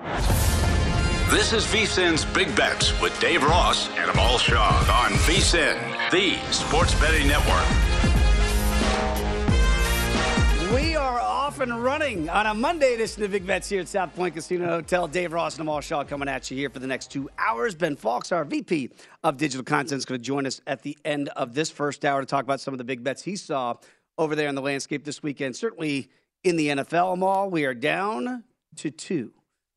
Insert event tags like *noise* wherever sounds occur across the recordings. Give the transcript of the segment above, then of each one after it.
This is VSIN's Big Bets with Dave Ross and Amal Shaw on VSIN, the sports betting network. We are off and running on a Monday edition of Big Bets here at South Point Casino Hotel. Dave Ross and Amal Shaw coming at you here for the next two hours. Ben Fawkes, our VP of Digital Content, is going to join us at the end of this first hour to talk about some of the big bets he saw over there in the landscape this weekend. Certainly in the NFL, Amal, we are down to two.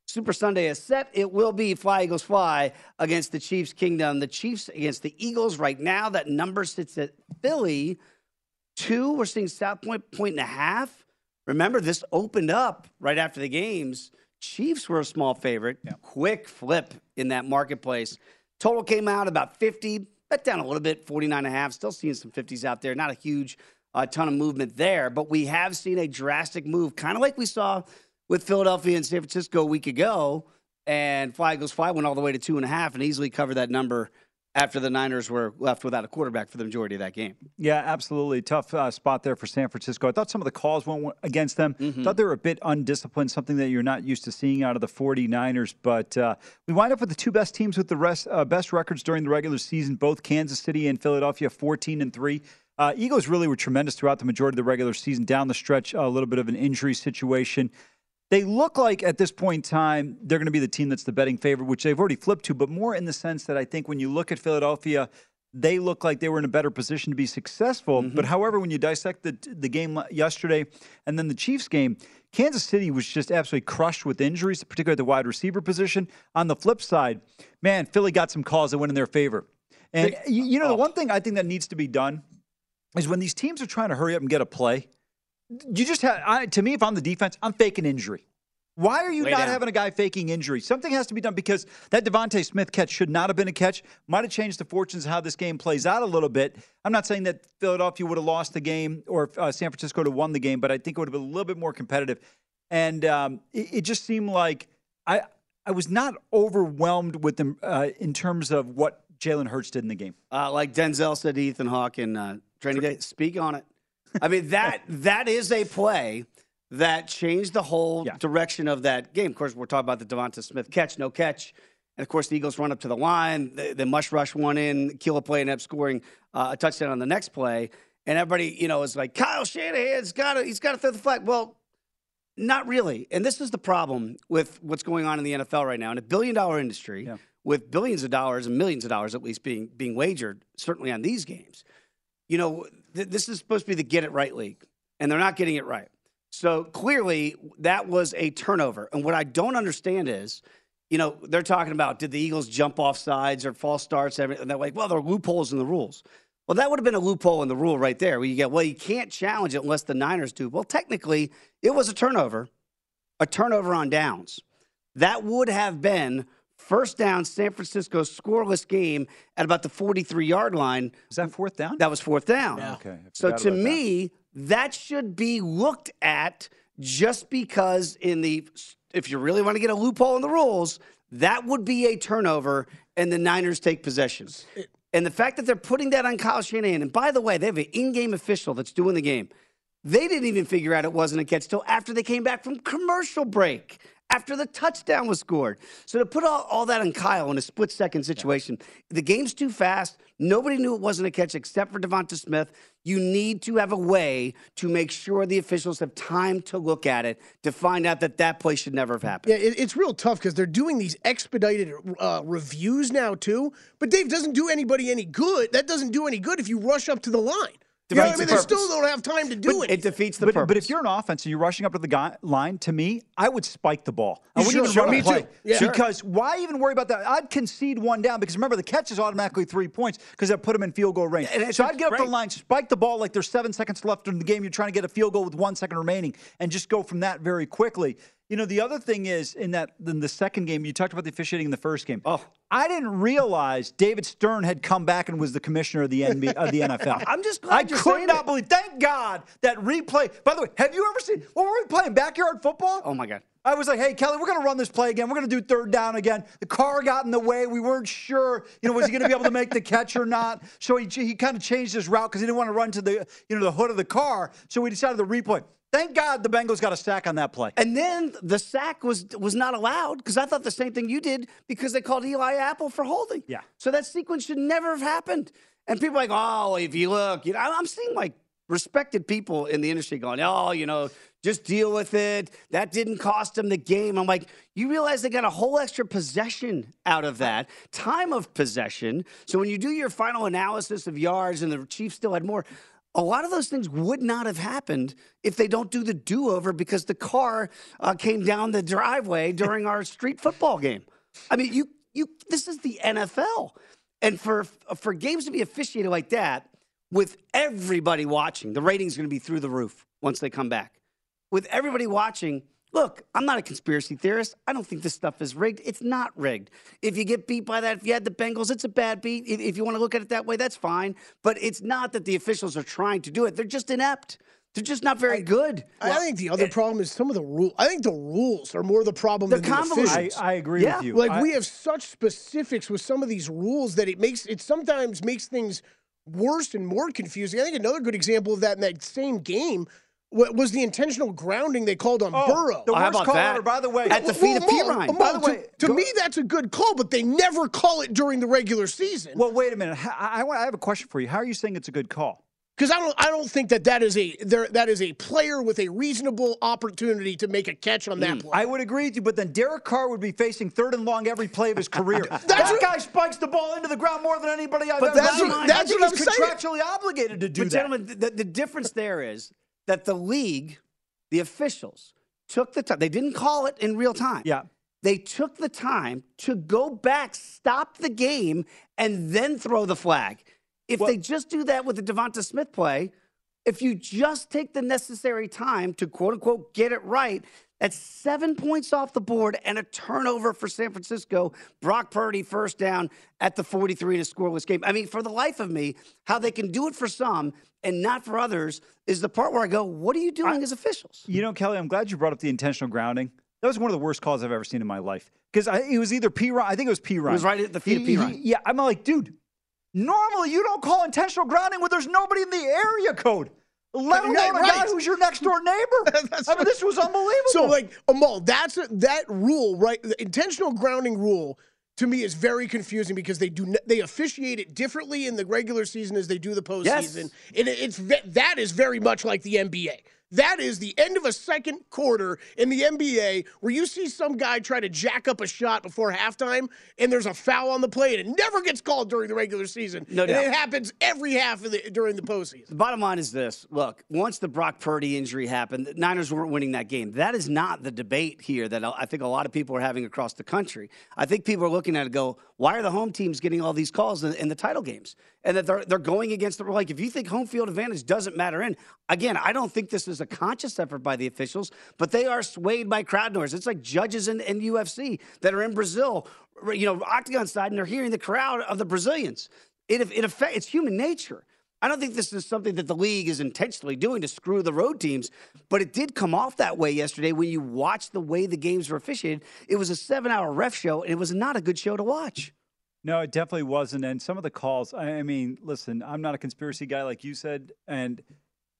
Super Sunday is set. It will be Fly Eagles Fly against the Chiefs Kingdom. The Chiefs against the Eagles right now. That number sits at Philly. Two, we're seeing South Point point and a half. Remember, this opened up right after the games. Chiefs were a small favorite. Yeah. Quick flip in that marketplace. Total came out about 50, bet down a little bit, 49 and a half. Still seeing some 50s out there. Not a huge uh, ton of movement there, but we have seen a drastic move, kind of like we saw with Philadelphia and San Francisco a week ago, and Fly Eagles Fly went all the way to two and a half and easily covered that number after the Niners were left without a quarterback for the majority of that game. Yeah, absolutely. Tough uh, spot there for San Francisco. I thought some of the calls went against them. Mm-hmm. thought they were a bit undisciplined, something that you're not used to seeing out of the 49ers. But uh, we wind up with the two best teams with the rest, uh, best records during the regular season, both Kansas City and Philadelphia, 14 and 3. Uh, Eagles really were tremendous throughout the majority of the regular season. Down the stretch, a little bit of an injury situation. They look like at this point in time, they're going to be the team that's the betting favorite, which they've already flipped to, but more in the sense that I think when you look at Philadelphia, they look like they were in a better position to be successful. Mm-hmm. But however, when you dissect the, the game yesterday and then the Chiefs game, Kansas City was just absolutely crushed with injuries, particularly at the wide receiver position. On the flip side, man, Philly got some calls that went in their favor. And they, you, you know, oh. the one thing I think that needs to be done is when these teams are trying to hurry up and get a play – you just have I, to me if i'm the defense i'm faking injury why are you Lay not down. having a guy faking injury? Something has to be done because that DeVonta Smith catch should not have been a catch. Might have changed the fortunes of how this game plays out a little bit. I'm not saying that Philadelphia would have lost the game or uh, San Francisco would have won the game, but I think it would have been a little bit more competitive. And um, it, it, just seemed like I I was not overwhelmed with them uh, in terms of what Jalen Hurts did in the game. Uh, like Denzel said to Ethan Hawke in uh, training day, speak on it. I mean that that is a play that changed the whole yeah. direction of that game. Of course, we're talking about the DeVonta Smith catch, no catch. And of course, the Eagles run up to the line. The, the mush rush one in, kill a play, and end up scoring uh, a touchdown on the next play. And everybody, you know, is like, Kyle Shanahan's got to, he's got to throw the flag. Well, not really. And this is the problem with what's going on in the NFL right now. In a billion dollar industry, yeah. with billions of dollars and millions of dollars at least being being wagered, certainly on these games, you know, th- this is supposed to be the get it right league. and they're not getting it right. So clearly, that was a turnover. And what I don't understand is, you know, they're talking about did the Eagles jump off sides or false starts? And they're like, well, there are loopholes in the rules. Well, that would have been a loophole in the rule right there where you get, well, you can't challenge it unless the Niners do. Well, technically, it was a turnover, a turnover on downs. That would have been first down, San Francisco scoreless game at about the 43 yard line. Is that fourth down? That was fourth down. Yeah. Okay. So to about that. me, that. should be looked at just because in the if you really want to get a loophole in the rules, that would be a turnover and the Niners take possession. And the fact that they're putting that on Kyle Shanahan, and by the way, they have an in-game official that's doing the game. They didn't even figure out it wasn't a catch till after they came back from commercial break, after the touchdown was scored. So to put all, all that on Kyle in a split second situation, the game's too fast. Nobody knew it wasn't a catch except for Devonta Smith. You need to have a way to make sure the officials have time to look at it to find out that that play should never have happened. Yeah, it, it's real tough because they're doing these expedited uh, reviews now too. But Dave doesn't do anybody any good. That doesn't do any good if you rush up to the line. You know I mean? the They still don't have time to do But it. it defeats the But, purpose. but if you're an offense and you're rushing up to the guy, line, to me, I would spike the ball. I You wouldn't should. even run Me a play. too. Yeah. Sure. Because why even worry about that? I'd concede one down because remember the catch is automatically three points because that put them in field goal range. And so I'd get up right. the line, spike the ball like there's seven seconds left in the game. You're trying to get a field goal with one second remaining, and just go from that very quickly. You know, the other thing is in that in the second game, you talked about the officiating in the first game. Oh. I didn't realize David Stern had come back and was the commissioner of the NBA, of the NFL. *laughs* I'm just glad I could not it. believe. Thank God that replay. By the way, have you ever seen? What were we playing? Backyard football? oh my God. I was like, hey, Kelly, we're going to run this play again. We're going to do third down again. The car got in the way. We weren't sure, you know, was he going to be able to make the catch or not? So he, he kind of changed his route because he didn't want to run to the, you know, the hood of the car. So we decided to replay. Thank God the Bengals got a sack on that play. And then the sack was was not allowed because I thought the same thing you did because they called Eli Apple for holding. Yeah. So that sequence should never have happened. And people are like, oh, if you look, you know, I'm seeing like respected people in the industry going, oh, you know, just deal with it. That didn't cost them the game. I'm like, you realize they got a whole extra possession out of that time of possession. So when you do your final analysis of yards and the Chiefs still had more, a lot of those things would not have happened if they don't do the do over because the car uh, came down the driveway *laughs* during our street football game. I mean, you you this is the NFL, and for for games to be officiated like that with everybody watching, the ratings going to be through the roof once they come back. With everybody watching, look, I'm not a conspiracy theorist. I don't think this stuff is rigged. It's not rigged. If you get beat by that, if you had the Bengals, it's a bad beat. If, if you want to look at it that way, that's fine. But it's not that the officials are trying to do it. They're just inept. They're just not very good. I think the other eh problem is some of the rules. I think the rules are more the problem They're than the convoluted. officials. I, I agree Yeah. with you. Like I- we have such specifics with some of these rules that it makes it sometimes makes things worse and more confusing. I think another good example of that in that same game wa- was the intentional grounding they called on Oh, Burrow. the how worst call that? ever, by the way. At the feet of P. Mo- Ryan. Mo, By the to- way, to, go- me that's a good call, but they never call it during the regular season. well, wait a minute. I, I, I have a question for you. How are you saying it's a good call? Because I don't, I don't think that that is a there, that is a player with a reasonable opportunity to make a catch on Mm. that play. I would agree with you, but then Derek Carr would be facing third and long every play of his *laughs* career. That's that what- guy spikes the ball into the ground more than anybody I've But ever that's seen. what- I that's think what he's I'm saying. contractually obligated to do but that. gentlemen, the, the difference there is that the league, the officials, took the time. They didn't call it in real time. Yeah. They took the time to go back, stop the game, and then throw the flag. If Well- they just do that with the Devonta Smith play, if you just take the necessary time to quote unquote get it right, that's seven points off the board and a turnover for San Francisco. Brock Purdy first down at the 43 in a scoreless game. I mean, for the life of me, how they can do it for some and not for others is the part where I go, what are you doing as officials? You know, Kelly, I'm glad you brought up the intentional grounding. That was one of the worst calls I've ever seen in my life. Because it was either Perine, I think it was Perine. was right at the feet of He- P. he- yeah, I'm like, dude, normally you don't call intentional grounding when there's nobody in the area code, let uh, alone Right, a guy who's your next door neighbor. *laughs* I mean, this was unbelievable. So, like, um, Amal, that's a, that rule, right? The intentional grounding rule to me is very confusing because they do they officiate it differently in the regular season as they do the postseason, Yes. and it's that is very much like the NBA. That is the end of a second quarter in the NBA where you see some guy try to jack up a shot before halftime and there's a foul on the play and it never gets called during the regular season. No and doubt. it happens every half of the during the postseason. The bottom line is this: Look, once the Brock Purdy injury happened, the Niners weren't winning that game. That is not the debate here that I think a lot of people are having across the country. I think people are looking at it and go, "Why are the home teams getting all these calls in, in the title games?" And that they're they're going against the like. If you think home field advantage doesn't matter, in again, I don't think this is a conscious effort by the officials, but they are swayed by crowd noise. It's like judges in, in UFC that are in Brazil, you know, octagon side, and they're hearing the crowd of the Brazilians. It it affects it's human nature. I don't think this is something that the league is intentionally doing to screw the road teams, but it did come off that way yesterday when you watched the way the games were officiated. It was a seven hour ref show, and it was not a good show to watch. No, it definitely wasn't. And some of the calls, I I mean, listen, I'm not a conspiracy guy like you said, and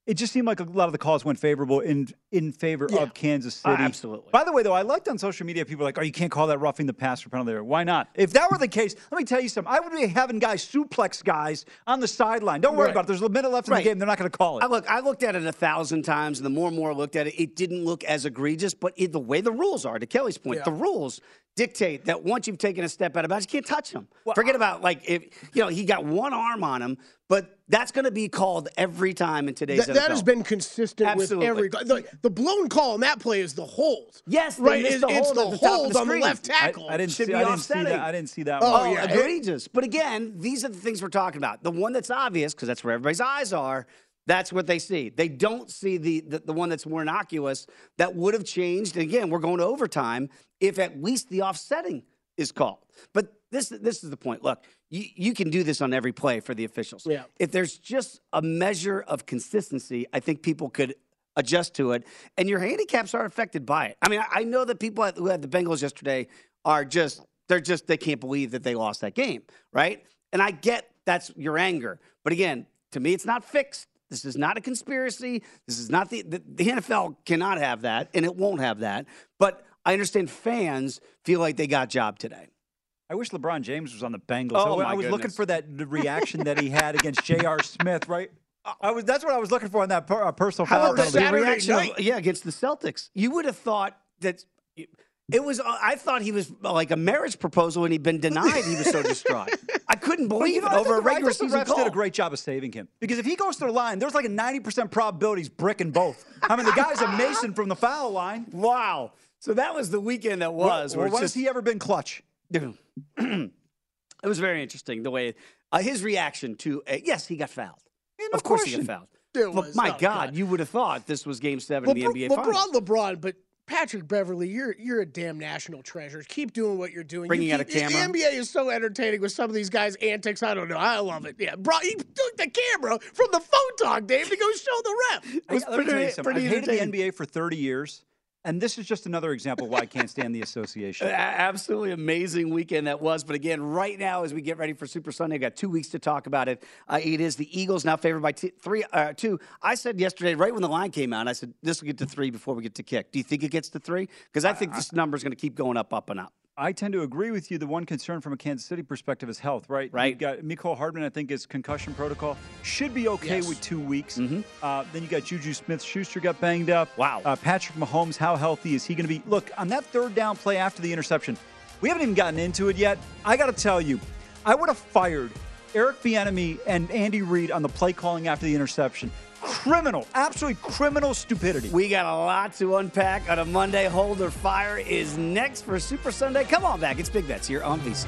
it just seemed like a lot of the calls went favorable in in favor Yeah. of Kansas Uh, City. absolutely. By the way, though, I liked on social media people were like, "Oh, you can't call that roughing the passer penalty." there." Why not? If that were the case, let me tell you something. I would be having guys suplex guys on the sideline. Don't worry Right. about it. There's a minute left in Right. the game. They're not going to call it. I look, I looked at it a thousand times, and the more and more I looked at it, it didn't look as egregious. But it, the way the rules are, to Kelly's point, Yeah. the rules dictate that once you've taken a step out of bounds, you can't touch him. Forget about like if you know he got one arm on him, but that's going to be called every time in today's That, that NFL. has been consistent Absolutely. with every the, the blown call on that play is the hold. Yes, they right. missed It's, the it's hold the at the top of hold the on the left tackle. I didn't Should see. be I didn't see that. I didn't see that Oh, one. Oh, yeah. egregious. But again, these are the things we're talking about. The one that's obvious, because that's where everybody's eyes are, that's what they see. They don't see the, the, the one that's more innocuous that would have changed. And again, we're going to overtime if at least the offsetting is called. But this, this is the point. Look, you, you can do this on every play for the officials. Yeah. If there's just a measure of consistency, I think people could adjust to it. And your handicaps are affected by it. I mean, I, I know that people who had the Bengals yesterday are just, they're just, they can't believe that they lost that game, right? And I get that's your anger. But again, to me, it's not fixed. This is not a conspiracy. This is not the, the, the NFL cannot have that, and it won't have that. But I understand fans feel like they got job today. I wish LeBron James was on the Bengals. Oh, I, my I was looking for that reaction that he had against J.R. Smith, right? I was. That's what I was looking for on that per, uh, personal How about the reaction night? Of, yeah, against the Celtics. You would have thought that it was. uh, I thought he was like a marriage proposal, and he'd been denied. He was so distraught. *laughs* I couldn't believe you know, it over a think the- I regular think the season refs call. did a great job of saving him because if he goes to the line, there's like a 90% probability he's bricking both. I mean, the guy's a Mason from the foul line. Wow. So that was the weekend that was. Well, when has he ever been clutch? *clears throat* it was very interesting the way uh, his reaction to. Uh, yes, he got fouled. of course, he got fouled. It was- my oh, God, God. you would have thought this was Game Seven of the LeBron, NBA LeBron, Finals. LeBron, but Patrick Beverley, you're you're a damn national treasure. Keep doing what you're doing. Bringing You out a camera. The NBA is so entertaining with some of these guys' antics. I don't know. I love it. Yeah, bro, he took the camera from the phone talk, Dave, to go show the ref. I, was let me tell you pretty- something. pretty I've hated the. NBA for 30 years, and this is just another example why I can't stand the association. *laughs* Absolutely amazing weekend that was. But again, right now, as we get ready for Super Sunday, I've got two weeks to talk about it. Uh, it is the Eagles now favored by t- three, uh, two. I said yesterday, right when the line came out, I said this will get to three before we get to kick. Do you think it gets to three? Because I think this number is going to keep going up, up, and up. I tend to agree with you. The one concern from a Kansas City perspective is health, right? Right. You've got Mecole Hardman, I think, is concussion protocol. Should be okay Yes. with two weeks. Uh, then you got Juju Smith Schuster got banged up. Mm-hmm. Wow. Uh, Patrick Mahomes, how healthy is he going to be? Look, on that third down play after the interception, we haven't even gotten into it yet. I got to tell you, I would have fired Eric Bieniemy and Andy Reid on the play calling after the interception. Criminal, absolutely criminal stupidity. We got a lot to unpack on a Monday. Hold or Fire is next for Super Sunday. Come on back. It's Big Bets here on VC.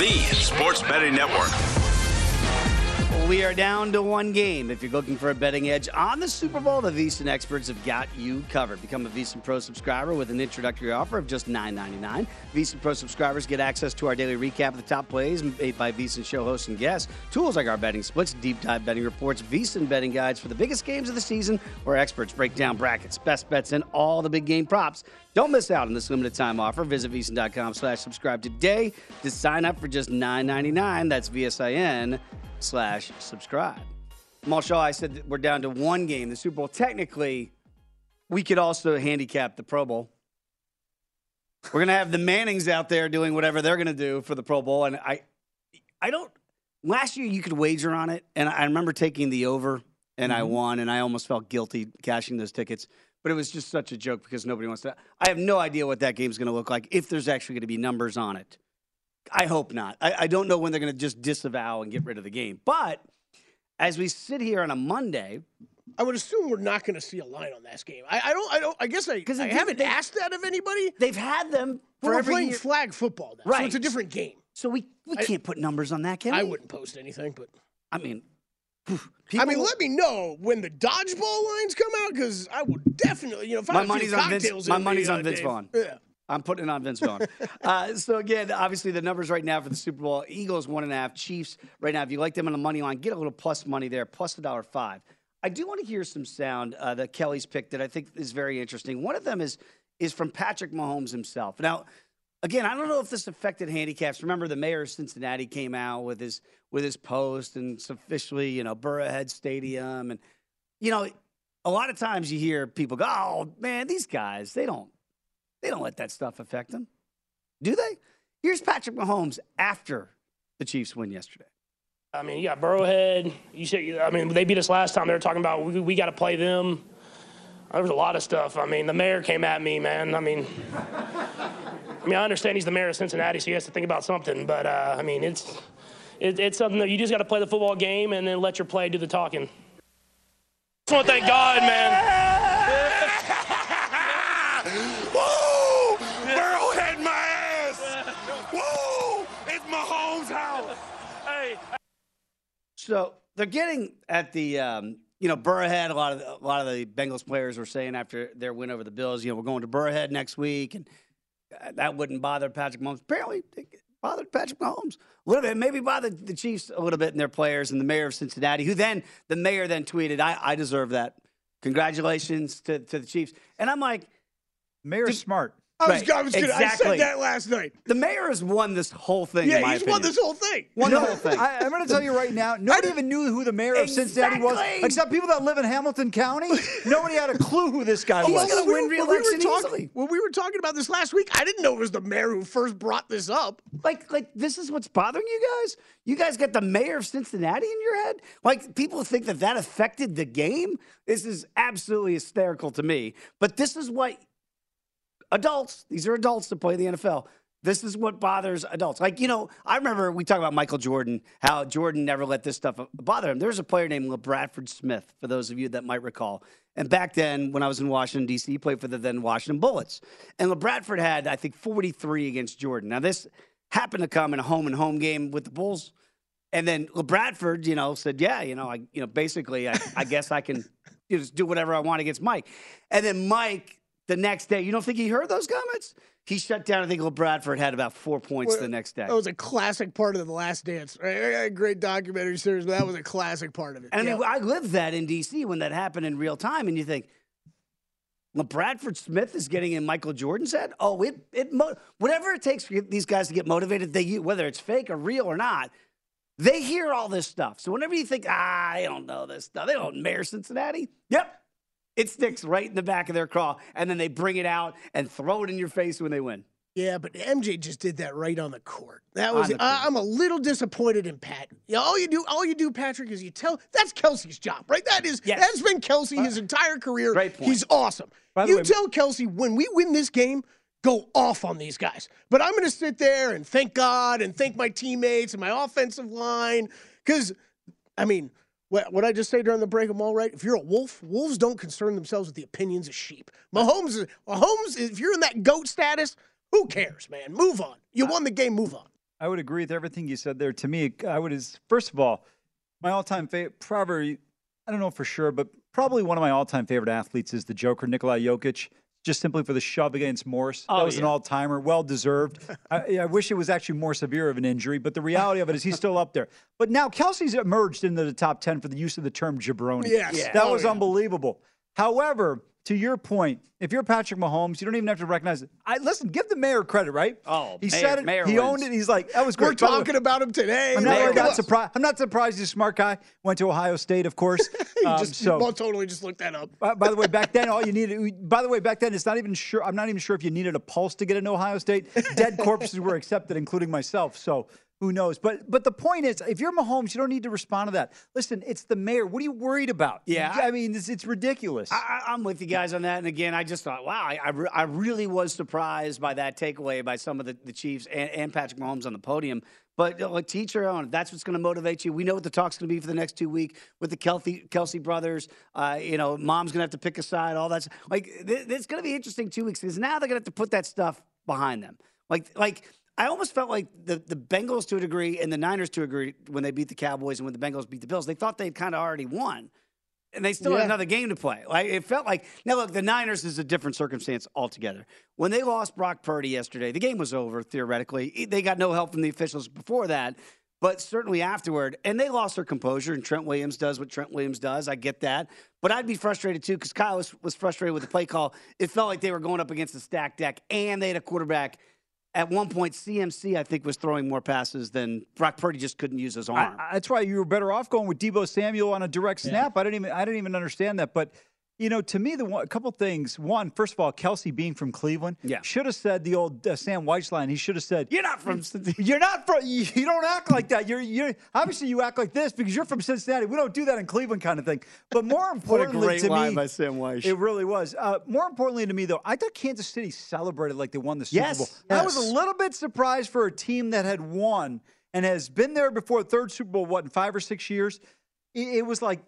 the sports betting network. We are down to one game. If you're looking for a betting edge on the Super Bowl, the VSiN experts have got you covered. Become a VSiN Pro subscriber with an introductory offer of just $9.99. VSiN Pro subscribers get access to our daily recap of the top plays made by VSiN show hosts and guests, tools like our betting splits, deep dive betting reports, VSiN betting guides for the biggest games of the season, where experts break down brackets, best bets, and all the big game props. Don't miss out on this limited time offer. Visit VSiN.com slash subscribe today to sign up for just $9.99. That's VSIN slash subscribe. Marshall, I said that we're down to one game, the Super Bowl. Technically, we could also handicap the Pro Bowl. We're gonna have the Mannings out there doing whatever they're gonna do for the Pro Bowl, and I, I don't. Last year, you could wager on it, and I remember taking the over, and I mm-hmm. won, and I almost felt guilty cashing those tickets. But it was just such a joke because nobody wants to. I have no idea what that game's gonna look like if there's actually gonna be numbers on it. I hope not. I, I don't know when they're going to just disavow and get rid of the game. But as we sit here on a Monday, I would assume we're not going to see a line on that game. I, I don't. I don't. I guess I. Because I haven't they- asked that of anybody. they've had them for We're playing year. flag football now, so Right. it's a different game. So we, we I- can't put numbers on that, can I we? wouldn't post anything, but I mean, *sighs* I mean, let me know when the dodgeball lines come out because I would definitely, you know, if my few money's on Vince. My money's uh, on Vince Vaughn. Yeah. I'm putting it on Vince Vaughn. *laughs* uh, so again, obviously the numbers right now for the Super Bowl: Eagles one and a half, Chiefs right now. If you like them on the money line, get a little plus money there, plus a dollar five. I do want to hear some sound uh, that Kelly's picked that I think is very interesting. One of them is is from Patrick Mahomes himself. Now, again, I don't know if this affected handicaps. Remember, the mayor of Cincinnati came out with his with his post, and it's officially, you know, Burrowhead Stadium, and you know, a lot of times you hear people go, "Oh man, these guys, they don't, they don't let that stuff affect them, do they?" Here's Patrick Mahomes after the Chiefs win yesterday. I mean, you got Burrowhead. You said, I mean, they beat us last time. They were talking about we, we got to play them. There was a lot of stuff. I mean, the mayor came at me, man. I mean, I mean, I understand he's the mayor of Cincinnati, so he has to think about something. But uh, I mean, it's it, it's something that you just got to play the football game and then let your play do the talking. I Just want to thank God, man. Woo! Burrowhead my ass! Woo! It's Mahomes' house! Hey. So they're getting at the, um, you know, Burrowhead. A lot of the, a lot of the Bengals players were saying after their win over the Bills, you know, we're going to Burrowhead next week, and uh, that wouldn't bother Patrick Mahomes. Apparently, bothered Patrick Mahomes a little bit, maybe bothered the Chiefs a little bit and their players and the mayor of Cincinnati, who then the mayor then tweeted, "I, I deserve that. Congratulations to, to the Chiefs." And I'm like, Mayor's smart. I was, Right, I was gonna, I said that last night. The mayor has won this whole thing. in Yeah, my he's won this whole thing. Won You the whole thing. I, I'm going to tell you right now, nobody even knew who the mayor of Cincinnati was, except people that live in Hamilton County. *laughs* Nobody had a clue who this guy oh, He's was. gonna win when we were re-election talking- easily. When we were talking about this last week, I didn't know it was the mayor who first brought this up. Like, like this is what's bothering you guys. You guys got the mayor of Cincinnati in your head. Like, people think that that affected the game. This is absolutely hysterical to me. But this is what adults. These are adults that play the NFL. This is what bothers adults. Like, you know, I remember we talk about Michael Jordan, how Jordan never let this stuff bother him. There's a player named LaBradford Smith, for those of you that might recall. And back then, when I was in Washington, D.C., he played for the then Washington Bullets. And LaBradford had, I think, 43 against Jordan. Now, this happened to come in a home and home game with the Bulls. And then LaBradford, you know, said, "Yeah, you know, I, you know, basically, I, I guess I can *laughs* just do whatever I want against Mike." And then Mike, the next day, you don't think he heard those comments? He shut down. I think LaBradford had about four points the next day. That was a classic part of The Last Dance. Right? A great documentary series, but that was a classic part of it. And I mean, Yeah. I lived that in D.C. when that happened in real time, and you think, LaBradford Smith is getting in Michael Jordan's head. Oh, it it mo- whatever it takes for these guys to get motivated, they whether it's fake or real or not, they hear all this stuff. So whenever you think, ah, I don't know this stuff, they don't mayor Cincinnati. Yep. It sticks right in the back of their craw, and then they bring it out and throw it in your face when they win. Yeah, but MJ just did that right on the court. That was. I, I'm a little disappointed in Pat. Yeah, all you do, all you do, Patrick, is you tell. That's Kelce's job, right? That is. Yes. That's been Kelce his entire career. Great point. He's awesome. You way- tell Kelce when we win this game, go off on these guys. But I'm going to sit there and thank God and thank my teammates and my offensive line because, I mean. What, what I just say during the break, I'm all right. If you're a wolf, wolves don't concern themselves with the opinions of sheep. Mahomes, is- Mahomes, if you're in that goat status, who cares, man? Move on. You won the game. Move on. I would agree with everything you said there. To me, I would is first of all, my all-time favorite, probably I don't know for sure, but probably one of my all-time favorite athletes is the Joker, Nikolai Jokic. Just simply for the shove against Morris. Oh, that was an all-timer, well deserved. *laughs* I, I wish it was actually more severe of an injury, but the reality of it is he's still up there. But now Kelce's emerged into the top ten for the use of the term jabroni. Yes. Yeah. that Oh, was yeah. unbelievable. However, to your point, if you're Patrick Mahomes, you don't even have to recognize it. I listen. Give the mayor credit, right? Oh, he mayor- said it. mayor he wins. owned it. He's like, that was great. We're By the way, talking about him today. I'm not, not surprised. I'm not surprised. He's a smart guy. Went to Ohio State, of course. *laughs* you Um, just so, well, totally just look that up. by, by the way, back *laughs* then, all you needed. By the way, back then, it's not even sure. I'm not even sure if you needed a pulse to get into Ohio State. Dead *laughs* corpses were accepted, including myself. So who knows? But but the point is, if you're Mahomes, you don't need to respond to that. Listen, it's the mayor. What are you worried about? Yeah. I mean, it's, it's ridiculous. I, I'm with you guys on that. And again, I just thought, wow, I, I, re- I really was surprised by that takeaway by some of the, the Chiefs and, and Patrick Mahomes on the podium. But know, like, teach your own. That's what's going to motivate you. We know what the talk's going to be for the next two weeks with the Kelce, Kelce brothers. Uh, you know, mom's going to have to pick a side. All that's like th- it's going to be interesting two weeks because now they're going to have to put that stuff behind them. Like like. I almost felt like the, the Bengals to a degree and the Niners to a degree when they beat the Cowboys and when the Bengals beat the Bills, they thought they'd kind of already won and they still Yeah. had another game to play. Like it felt like now look, the Niners is a different circumstance altogether. When they lost Brock Purdy yesterday, the game was over theoretically. They got no help from the officials before that, but certainly afterward, and they lost their composure. And Trent Williams does what Trent Williams does. I get that, but I'd be frustrated too because Kyle was, was frustrated with the play call. It felt like they were going up against a stacked deck, and they had a quarterback. At one point, CMC I think was throwing more passes than Brock Purdy just couldn't use his arm. I- that's why you were better off going with Deebo Samuel on a direct snap. I didn't even I didn't even understand that. But you know, to me, the one, a couple things. One, first of all, Kelce being from Cleveland, Yeah. should have said the old uh, Sam Weiss line. He should have said, You're not from. *laughs* "You're not from. You, you don't act like that. You're you're obviously you act like this because you're from Cincinnati. We don't do that in Cleveland, kind of thing." But more *laughs* importantly, great to line me, by Sam Weiss. it really was. Uh, more importantly to me, though, I thought Kansas City celebrated like they won the Super Yes, Bowl. I was a little bit surprised for a team that had won and has been there before, third Super Bowl, what, in five or six years? It, it was like,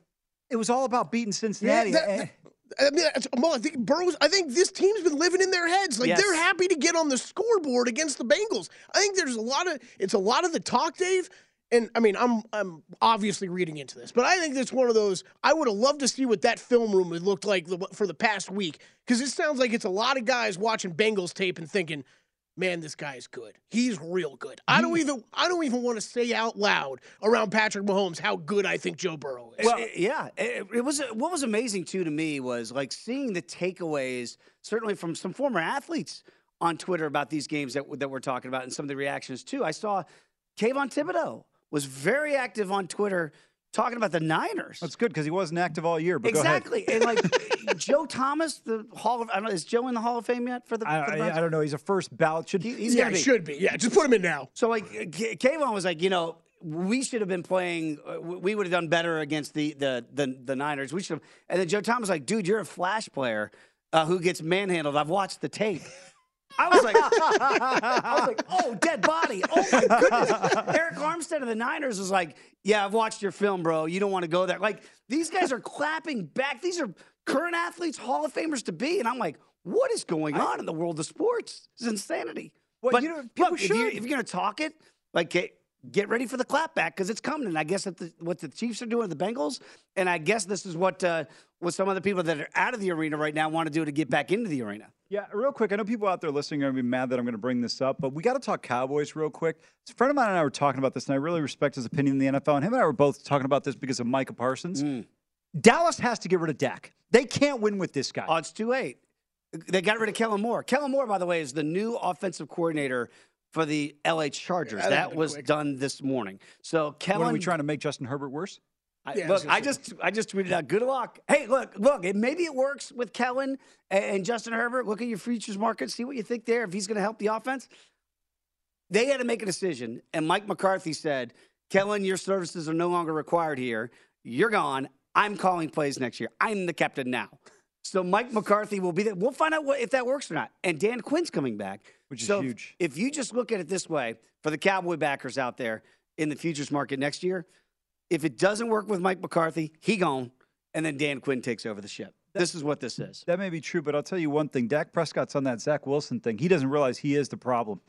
it was all about beating Cincinnati. that- eh. And- I mean, I think Burrows. I think this team's been living in their heads. Like Yes. they're happy to get on the scoreboard against the Bengals. I think there's a lot of it's a lot of the talk, Dave. And I mean, I'm I'm obviously reading into this, but I think it's one of those. I would have loved to see what that film room had looked like the- for the past week because it sounds like it's a lot of guys watching Bengals tape and thinking, man, this guy is good. He's real good. I don't even I don't even want to say out loud around Patrick Mahomes how good I think Joe Burrow is. Well, yeah, it, it was what was amazing too to me was like seeing the takeaways, certainly from some former athletes on Twitter about these games that that we're talking about, and some of the reactions too. I saw Kayvon Thibodeaux was very active on Twitter talking about the Niners. That's good because he wasn't active all year. But exactly, and like *laughs* Joe Thomas, the Hall of I don't know, is Joe in the Hall of Fame yet for the? I, for the I, I don't know. He's a first ballot. Should He- he's yeah, gonna be. should be. Yeah, just put him in now. So like K- Kayvon was like, you know, we should have been playing. uh, We would have done better against the the the, the Niners. We should have. And then Joe Thomas was like, dude, you're a flash player uh, who gets manhandled. I've watched the tape. I was like, I was like, oh, dead body. Oh my goodness. *laughs* Arik Armstead of the Niners was like, yeah, I've watched your film, bro. You don't want to go there. Like these guys are clapping back. These are current athletes, Hall of Famers to be. And I'm like, what is going on in the world of sports? It's insanity. Well, but you know, people look, if, you're, should. if you're going to talk it, like get, get ready for the clapback because it's coming. And I guess that the, what the Chiefs are doing the Bengals, and I guess this is what uh, what some of the people that are out of the arena right now want to do to get back into the arena. Yeah, real quick. I know people out there listening are going to be mad that I'm going to bring this up, but we got to talk Cowboys real quick. A friend of mine and I were talking about this, and I really respect his opinion in the NFL. And him and I were both talking about this because of Micah Parsons. Mm. Dallas has to get rid of Dak. They can't win with this guy. Oh, it's too late. They got rid of Kellen Moore. Kellen Moore, by the way, is the new offensive coordinator for the LA Chargers. Yeah, that'd that been was quick. done this morning. So Kellen, what are we trying to make Justin Herbert worse? I, Yeah, look, I just I just tweeted out good luck. Hey, look, look, it, maybe it works with Kellen and, and Justin Herbert. Look at your futures market, see what you think there. If he's going to help the offense, they had to make a decision, and Mike McCarthy said, "Kellen, your services are no longer required here. You're gone. I'm calling plays next year. I'm the captain now." So Mike McCarthy will be there. We'll find out what, if that works or not. And Dan Quinn's coming back, Which is So huge. If you just look at it this way, for the Cowboy backers out there in the futures market next year, if it doesn't work with Mike McCarthy, he gone, and then Dan Quinn takes over the ship. This is what this is. That may be true, but I'll tell you one thing. Dak Prescott's on that Zach Wilson thing. He doesn't realize he is the problem.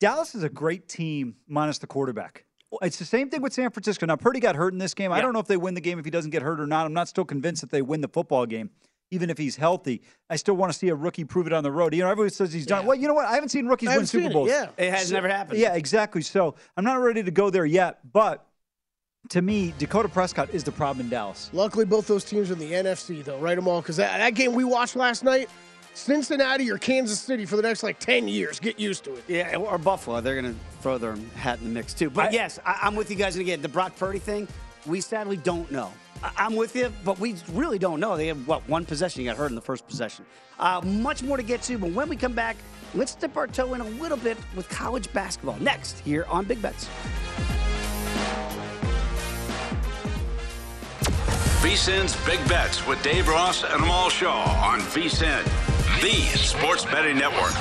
Dallas is a great team minus the quarterback. It's the same thing with San Francisco. Now, Purdy got hurt in this game. I don't know if they win the game if he doesn't get hurt or not. I'm not still convinced that they win the football game, even if he's healthy. I still want to see a rookie prove it on the road. You know, everybody says he's done. Yeah. Well, you know what? I haven't seen rookies I win haven't Super seen it, Bowls. yeah. It has never happened. Yeah, exactly. So I'm not ready to go there yet. But to me, Dakota Prescott is the problem in Dallas. Luckily, both those teams are in the NFC, though. Right them all, because that, that game we watched last night, Cincinnati or Kansas City for the next like ten years. Get used to it. Yeah, or Buffalo. They're going to throw their hat in the mix, too. But yes, I, I'm with you guys. And again, the Brock Purdy thing, we sadly don't know. I, I'm with you, but we really don't know. They have, what, one possession? You got hurt in the first possession. Uh, much more to get to, but when we come back, let's dip our toe in a little bit with college basketball next here on Big Bets. VSIN's Big Bets with Dave Ross and Amal Shaw on VSIN, the sports betting network.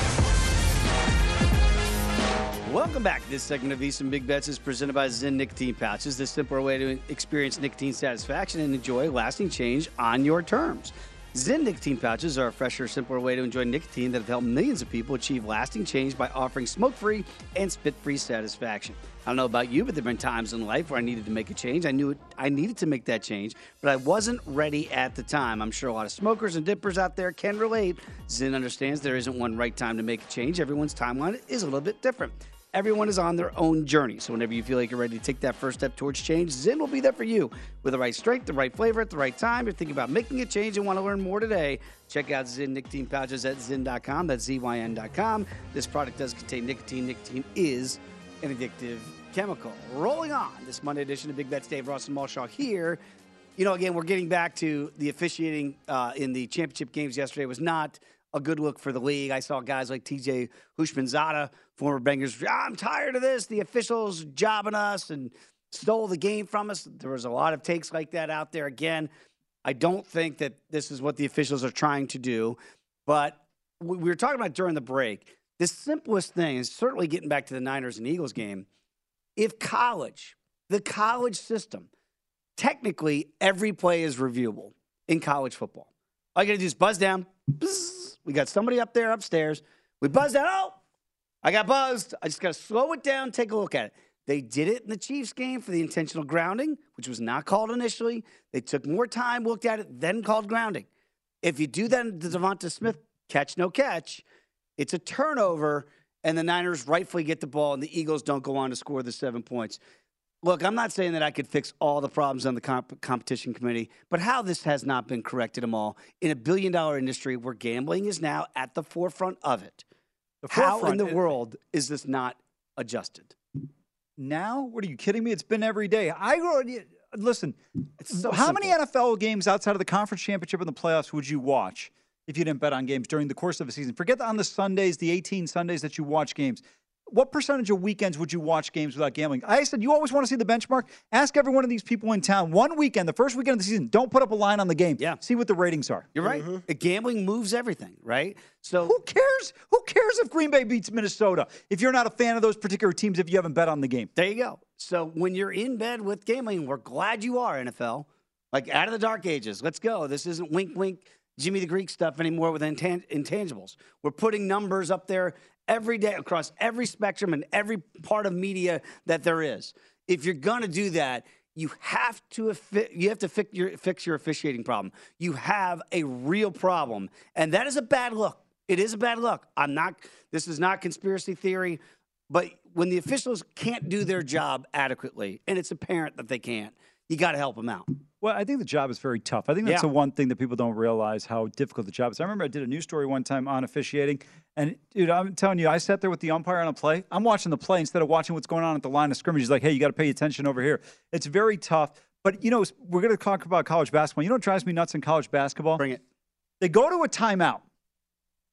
Welcome back. This segment of Eastern Big Bets is presented by ZYN Nicotine Pouches, the simpler way to experience nicotine satisfaction and enjoy lasting change on your terms. ZYN Nicotine Pouches are a fresher, simpler way to enjoy nicotine that have helped millions of people achieve lasting change by offering smoke free and spit free satisfaction. I don't know about you, but there have been times in life where I needed to make a change. I knew it, I needed to make that change, but I wasn't ready at the time. I'm sure a lot of smokers and dippers out there can relate. ZYN understands there isn't one right time to make a change. Everyone's timeline is a little bit different. Everyone is on their own journey. So whenever you feel like you're ready to take that first step towards change, ZYN will be there for you with the right strength, the right flavor at the right time. If you're thinking about making a change and want to learn more today, check out ZYN Nicotine Pouches at ZYN.com. That's Z-Y-N.com. This product does contain nicotine. Nicotine is an addictive chemical. Rolling on this Monday edition of Big Bets, Dave Ross and Malshaw here. You know, again, we're getting back to the officiating uh, in the championship games yesterday was not a good look for the league. I saw guys like TJ Houshmandzadeh, former Bengals, "Ah, I'm tired of this. The officials jobbing us and stole the game from us. There was a lot of takes like that out there. Again, I don't think that this is what the officials are trying to do, but we were talking about during the break. The simplest thing is certainly getting back to the Niners and Eagles game. If college, the college system, technically every play is reviewable in college football. All you got to do is buzz down. Bzz. We got somebody up there upstairs. We buzz down. Oh, I got buzzed. I just got to slow it down, take a look at it. They did it in the Chiefs game for the intentional grounding, which was not called initially. They took more time, looked at it, then called grounding. If you do that to Devonta Smith, catch no catch, it's a turnover, and the Niners rightfully get the ball, and the Eagles don't go on to score the seven points. Look, I'm not saying that I could fix all the problems on the comp- competition committee, but how this has not been corrected at all in a billion dollar industry where gambling is now at the forefront of it. The how in the world is this not adjusted? Now? What are you kidding me? It's been every day. I go- listen. so how many NFL games outside of the conference championship and the playoffs would you watch if you didn't bet on games during the course of a season? Forget on the Sundays, the 18 Sundays that you watch games. What percentage of weekends would you watch games without gambling? I said you always want to see the benchmark. Ask every one of these people in town one weekend, the first weekend of the season. Don't put up a line on the game. Yeah. See what the ratings are. You're right. Uh, Gambling moves everything, right? So who cares? Who cares if Green Bay beats Minnesota? If you're not a fan of those particular teams, if you haven't bet on the game. There you go. So when you're in bed with gambling, we're glad you are NFL. Like out of the dark ages, let's go. This isn't wink, wink, Jimmy the Greek stuff anymore with intan- intangibles. We're putting numbers up there every day across every spectrum and every part of media that there is. If you're gonna do that, you have to you have to fix your fix your officiating problem. You have a real problem, and that is a bad look. It is a bad look. I'm not. This is not conspiracy theory, but when the officials can't do their job adequately, and it's apparent that they can't, you got to help them out. Well, I think the job is very tough. I think that's Yeah. the one thing that people don't realize how difficult the job is. I remember I did a news story one time on officiating, and dude, I'm telling you, I sat there with the umpire on a play. I'm watching the play instead of watching what's going on at the line of scrimmage. He's like, "Hey, you got to pay attention over here." It's very tough. But you know, we're going to talk about college basketball. You know what drives me nuts in college basketball? Bring it. They go to a timeout.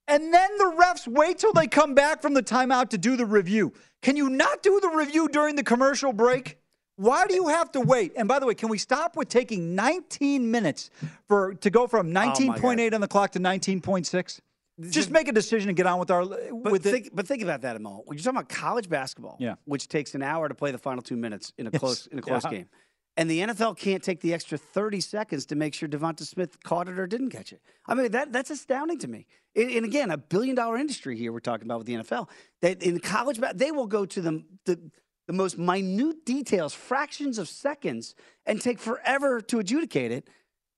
And then the refs wait till they come back from the timeout to do the review. Can you not do the review during the commercial break? Why do you have to wait? And by the way, can we stop with taking 19 minutes for to go from 19.8 on the clock to 19.6? Just make a decision and get on with our But with think, but think about that, Amal. When you're talking about college basketball, Yeah. which takes an hour to play the final two minutes in a Yes. close in a close Yeah. game, and the NFL can't take the extra 30 seconds to make sure Devonta Smith caught it or didn't catch it. I mean, that that's astounding to me. And, and again, a billion dollar industry here we're talking about with the NFL. That in college, they will go to the the the most minute details, fractions of seconds, and take forever to adjudicate it.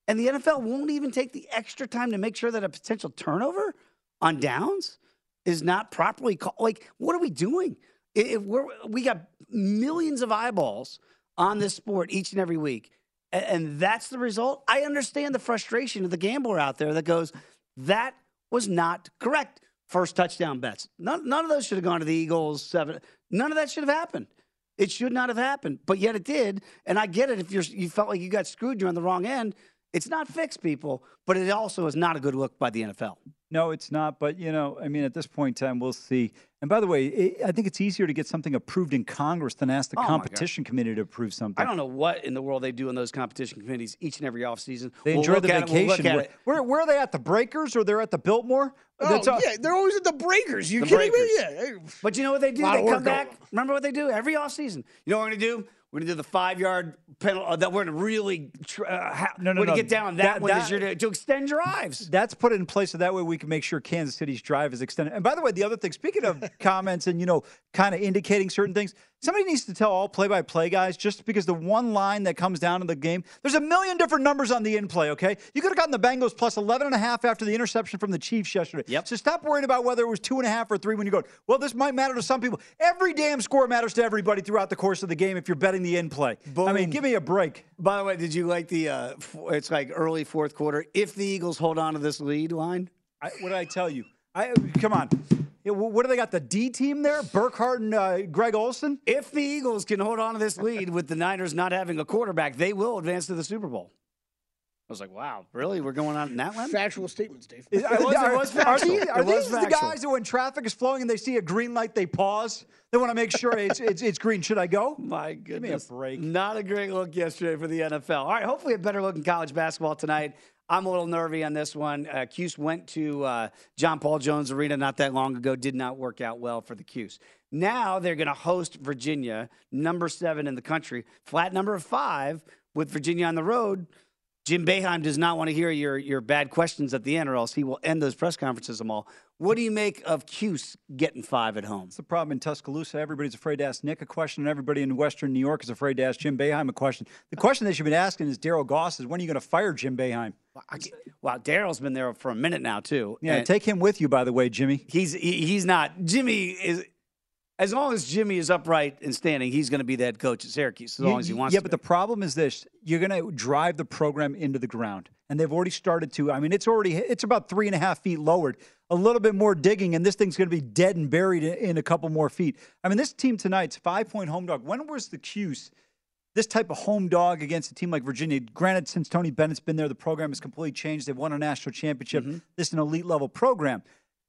And the NFL won't even take the extra time to make sure that a potential turnover on downs is not properly called. Like, what are we doing? If we're we got millions of eyeballs on this sport each and every week, and that's the result. I understand the frustration of the gambler out there that goes, "That was not correct." First touchdown bets. None, none of those should have gone to the Eagles. Seven. None of that should have happened. It should not have happened, but yet it did. And I get it. If you're you felt like you got screwed, you're on the wrong end. It's not fixed, people, but it also is not a good look by the NFL. No, it's not. But you know, I mean, at this point in time, we'll see. And by the way, it, I think it's easier to get something approved in Congress than ask the Oh, competition committee to approve something. I don't know what in the world they do in those competition committees each and every offseason. They We'll enjoy look the at it, we'll vacation. look at where, where, where are they at? The Breakers or they're at the Biltmore? Oh, That's all- yeah, they're always at the breakers. You The kidding Breakers. me? Yeah. But you know what they do? They come back. going Remember what they do every offseason? You know what we're going to do? We're to do the five yard penalty. Uh, that we're to really tr- uh, ha- No, no, we're going no. to get down that, That- one that- this year to, to extend drives. That's put in place so that way we can make sure Kansas City's drive is extended. And by the way, the other thing, speaking of *laughs* comments and you know, kind of indicating certain things, somebody needs to tell all play-by-play guys just because the one line that comes down in the game, there's a million different numbers on the in play. Okay, you could have gotten the Bengals plus 11 and a half after the interception from the Chiefs yesterday. Yep. So stop worrying about whether it was two and a half or three when you go. Well, this might matter to some people. Every damn score matters to everybody throughout the course of the game if you're betting the in play. I mean, give me a break. By the way, did you like the? Uh, it's like early fourth quarter. If the Eagles hold on to this lead line, I, what did I tell you? I come on. Yeah, wh- What do they got? The D team there? Burkhardt and uh, Greg Olsen? if the Eagles can hold on to this lead with the Niners not having a quarterback, they will advance to the Super Bowl. I was like, wow, really? We're going on in that limb? Factual statements, Dave. Is- It was- it are, was are these, are It was these the guys that when traffic is flowing and they see a green light, they pause? They want to make sure it's, it's, it's green. Should I go? *laughs* My Give me a goodness. break. Not a great look yesterday for the NFL. All right, hopefully a better look in college basketball tonight. I'm a little nervy on this one. Uh, Cuse went to uh, John Paul Jones Arena not that long ago. Did not work out well for the Cuse. Now they're going to host Virginia, number seven in the country, flat number five with Virginia on the road. Jim Boeheim does not want to hear your, your bad questions at the end, or else he will end those press conferences them all. What do you make of Cuse getting five at home? It's the problem in Tuscaloosa. Everybody's afraid to ask Nick a question, and everybody in Western New York is afraid to ask Jim Boeheim a question. The question they should be asking is Daryl Gross is when are you going to fire Jim Boeheim? Wow, Daryl's been there for a minute now too. Yeah, And take him with you, by the way, Jimmy. he's he, he's not. Jimmy is As long as Jimmy is upright and standing, he's going to be the head coach at Syracuse as long You- as he wants Yeah, but the problem is this: you're going to drive the program into the ground, and they've already started to. I mean, it's already it's about three and a half feet lowered. A little bit more digging, and this thing's going to be dead and buried in, in a couple more feet. I mean, this team tonight's five point home dog. When was the Cuse? This type of home dog against a team like Virginia. Granted, since Tony Bennett's been there, the program has completely changed. They've won a national championship. Mm-hmm. This is an elite level program.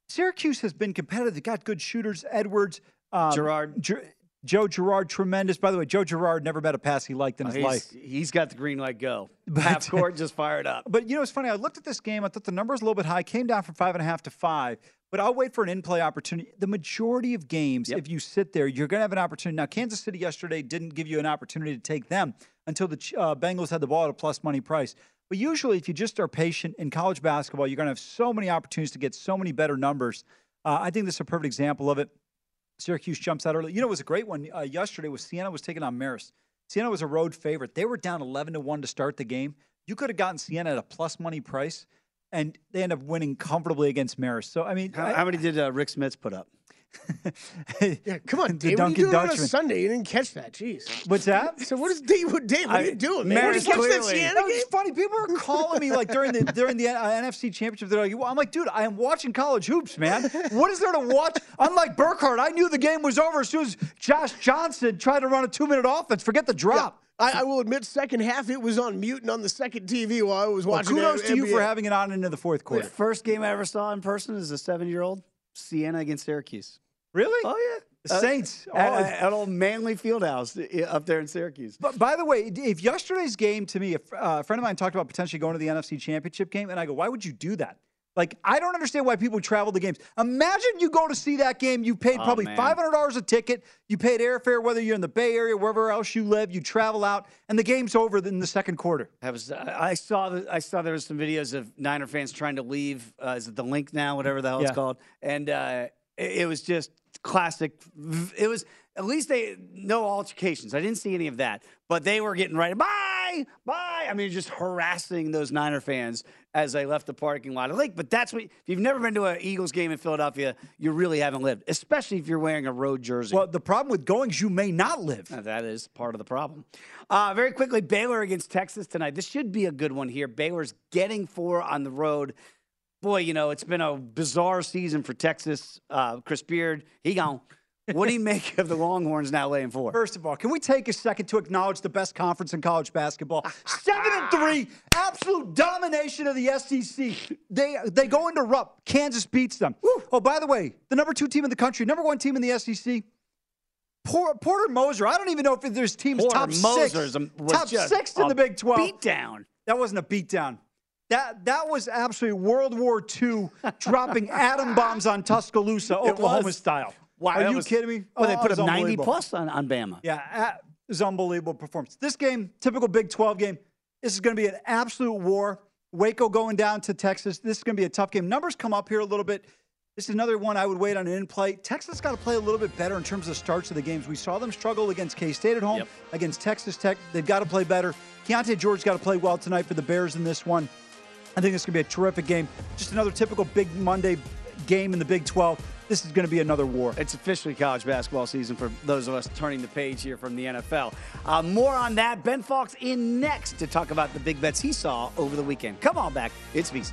Syracuse has been competitive. They got good shooters. Edwards, um, Girard. Ger- Joe Girard, tremendous. By the way, Joe Girard never met a pass he liked in Oh, his he's, life. he's got the green light go. *laughs* But- Half court, just fired up. But you know, it's funny. I looked at this game. I thought the number was a little bit high. Came down from five and a half to five. But I'll wait for an in-play opportunity. The majority of games, if you sit there, you're going to have an opportunity. Now, Kansas City yesterday didn't give you an opportunity to take them until the uh, Bengals had the ball at a plus money price. But usually, if you just are patient in college basketball, you're going to have so many opportunities to get so many better numbers. Uh, I think this is a perfect example of it. Syracuse jumps out early. You know, it was a great one uh, yesterday. Was Siena was taking on Marist. Siena was a road favorite. They were down eleven to one to start the game. You could have gotten Siena at a plus money price, and they end up winning comfortably against Marist. So I mean, How, I- how many did uh, Rick Smits put up? *laughs* Yeah, come on, The Dave. What are you Dunkin' doing on a Sunday? You didn't catch that. Jeez. What's that? So what is Dave? What, Dave, what are you doing, man? Maris Did you catch that clearly- Siena No, game? it's funny. People are calling me like during the during the uh, NFC Championship. They're like, I'm like, dude, I am watching college hoops, man. What is there to watch? Unlike Burkhardt, I knew the game was over as soon as Josh Johnson tried to run a two minute offense. Forget the drop. I, I will admit, second half it was on mute and on the second TV while I was Well, watching. kudos the to you NBA. for having it on into the fourth quarter. The quarter. first game I ever saw in person as a seven-year-old, Siena against Syracuse. Really? Oh yeah, Saints. at, Oh, at, at old Manley Fieldhouse i- up there in Syracuse. But by the way, if yesterday's game to me, uh, a friend of mine talked about potentially going to the NFC Championship game, and I go, why would you do that? Like, I don't understand why people travel to games. Imagine you go to see that game, you paid Oh, probably man. $500 a ticket, you paid airfare, whether you're in the Bay Area, wherever else you live, you travel out, and the game's over in the second quarter. I was I I saw the, I saw there was some videos of Niner fans trying to leave. Uh, is it the Linc now, whatever the hell Yeah. it's called? And uh, it, it was just classic. It was at least they no altercations. I didn't see any of that, but they were getting ready. Bye, bye. I mean, just harassing those Niner fans as they left the parking lot of Lake. But that's what if you've never been to an Eagles game in Philadelphia, you really haven't lived, especially if you're wearing a road jersey. Well, the problem with going is you may not live. Uh, That is part of the problem. Uh, very quickly, Baylor against Texas tonight. This should be a good one here. Baylor's getting four on the road. Boy, you know, it's been a bizarre season for Texas. Uh, Chris Beard, he gone. What do you *laughs* make of the Longhorns now laying four? First of all, can we take a second to acknowledge the best conference in college basketball? *laughs* Seven and three, absolute domination of the SEC. They they go into Rupp. Kansas beats them. Oh, by the way, the number two team in the country, number one team in the SEC. Por- Porter Moser. I don't even know if there's teams Porter top Moser's six, top just six in the Big Twelve. beatdown. That wasn't a beatdown. That that was absolutely World War II dropping *laughs* atom bombs on Tuscaloosa, Oklahoma style. Wow, Are you was- kidding me? Well, they Oh, put up 90 plus on, on Bama. Yeah, it was unbelievable performance. This game, typical Big 12 game. This is going to be an absolute war. Waco going down to Texas. This is going to be a tough game. Numbers come up here a little bit. This is another one I would wait on an in play. Texas got to play a little bit better in terms of the starts of the games. We saw them struggle against K State at home, Yep. against Texas Tech. They've got to play better. Keyonte George got to play well tonight for the Bears in this one. I think this is going to be a terrific game. Just another typical Big Monday game in the Big 12. This is going to be another war. It's officially college basketball season for those of us turning the page here from the NFL. Uh, more on that. Ben Fox in next to talk about the big bets he saw over the weekend. Come on back. It's VSiN.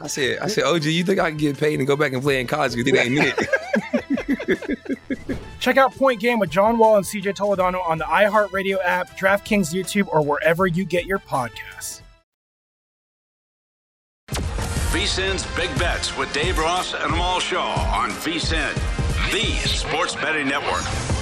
I said, I said, OG, you think I can get paid and go back and play in college because it ain't it? *laughs* Check out Point Game with John Wall and CJ Toledano on the iHeartRadio app, DraftKings YouTube, or wherever you get your podcasts. VSIN's Big Bets with Dave Ross and Amal Shaw on VSIN, the sports betting network.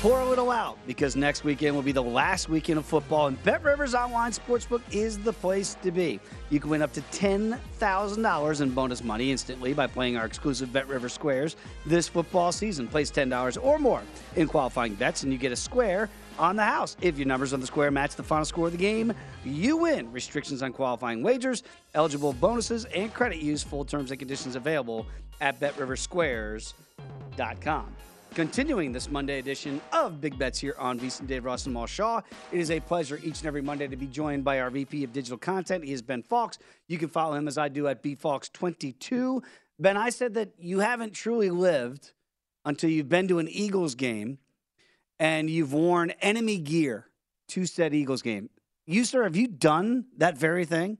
Pour a little out because next weekend will be the last weekend of football, and Bet Rivers Online Sportsbook is the place to be. You can win up to $10,000 in bonus money instantly by playing our exclusive Bet Rivers Squares this football season. Place $10 or more in qualifying bets, and you get a square on the house. If your numbers on the square match the final score of the game, you win. Restrictions on qualifying wagers, eligible bonuses, and credit use. Full terms and conditions available at BetRiversSquares.com. Continuing this Monday edition of Big Bets here on VSiN Dave Ross and Mal Shaw. It is a pleasure each and every Monday to be joined by our VP of Digital Content. He is Ben Fox. You can follow him as I do at bfox22. Ben, I said that you haven't truly lived until you've been to an Eagles game and you've worn enemy gear to said Eagles game. You, sir, have you done that very thing?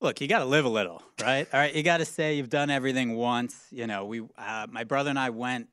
Look, you got to live a little, right? All right, you got to say you've done everything once. You know, we, uh, my brother and I went.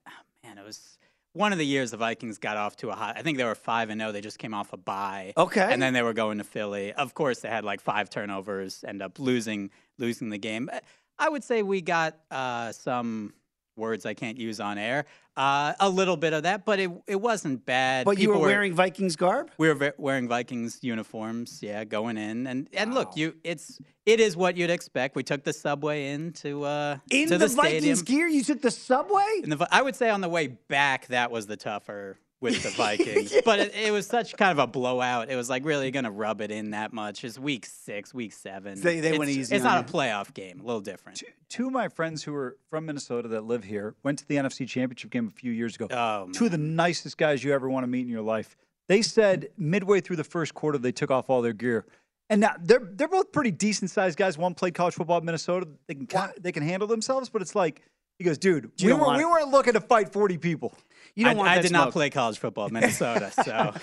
Oh, man, it was one of the years the Vikings got off to a hot. I think they were five and zero. They just came off a bye. Okay. And then they were going to Philly. Of course, they had like five turnovers. End up losing losing the game. I would say we got uh, some words I can't use on air. Uh, a little bit of that, but it it wasn't bad. But you were People wearing Vikings garb? we were wearing Vikings uniforms, yeah, going in, and and look, you it's it is what you'd expect. We took the subway into uh In to the, the, Vikings stadium. gear, you took the subway? In the, I would say on the way back, that was the tougher with the Vikings, *laughs* but it, it was such kind of a blowout. It was like really going to rub it in that much. It's week six, week seven. They- they went It's- easy It's not you. a playoff game. A little different. Two of my friends who are from Minnesota that live here went to the NFC Championship game a few years ago. Oh, Two of the nicest guys you ever want to meet in your life. They said midway through the first quarter they took off all their gear. And now they're they're both pretty decent sized guys. One played college football at Minnesota. They can they can handle themselves, but it's like he goes, dude, we, were, we weren't looking to fight forty people. You don't I, want I that did not play college football in Minnesota, *laughs* so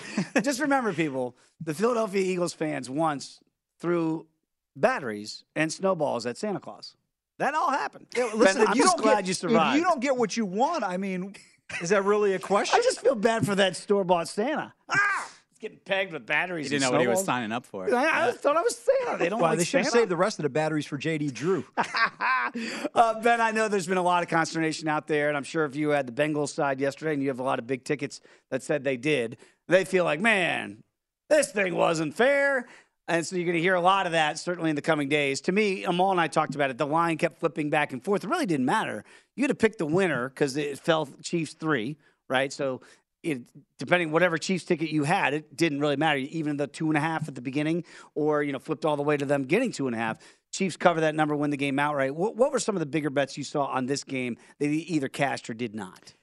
Just remember, people, the Philadelphia Eagles fans once threw batteries and snowballs at Santa Claus. That all happened. Listen, Ben, I'm you just don't glad get, you if survived. you don't get what you want, I mean, is that really a question? *laughs* I just feel bad for that store bought Santa. Ah, it's *laughs* getting pegged with batteries. he didn't know what he was signing up for. I, I thought I was Santa. They don't Well, like they should have saved the rest of the batteries for JD Drew. *laughs* uh, ben, I know there's been a lot of consternation out there, and I'm sure if you had the Bengals side yesterday and you have a lot of big tickets that said they did, they feel like, man, this thing wasn't fair. And so you're going to hear a lot of that certainly in the coming days. To me, Amal and I talked about it. The line kept flipping back and forth. It really didn't matter. You had to pick the winner because it fell Chiefs three, right? So it, depending whatever Chiefs ticket you had, it didn't really matter. Even the two and a half at the beginning, or you know, flipped all the way to them getting two and a half. Chiefs cover that number, win the game outright. What, what were some of the bigger bets you saw on this game that either cashed or did not?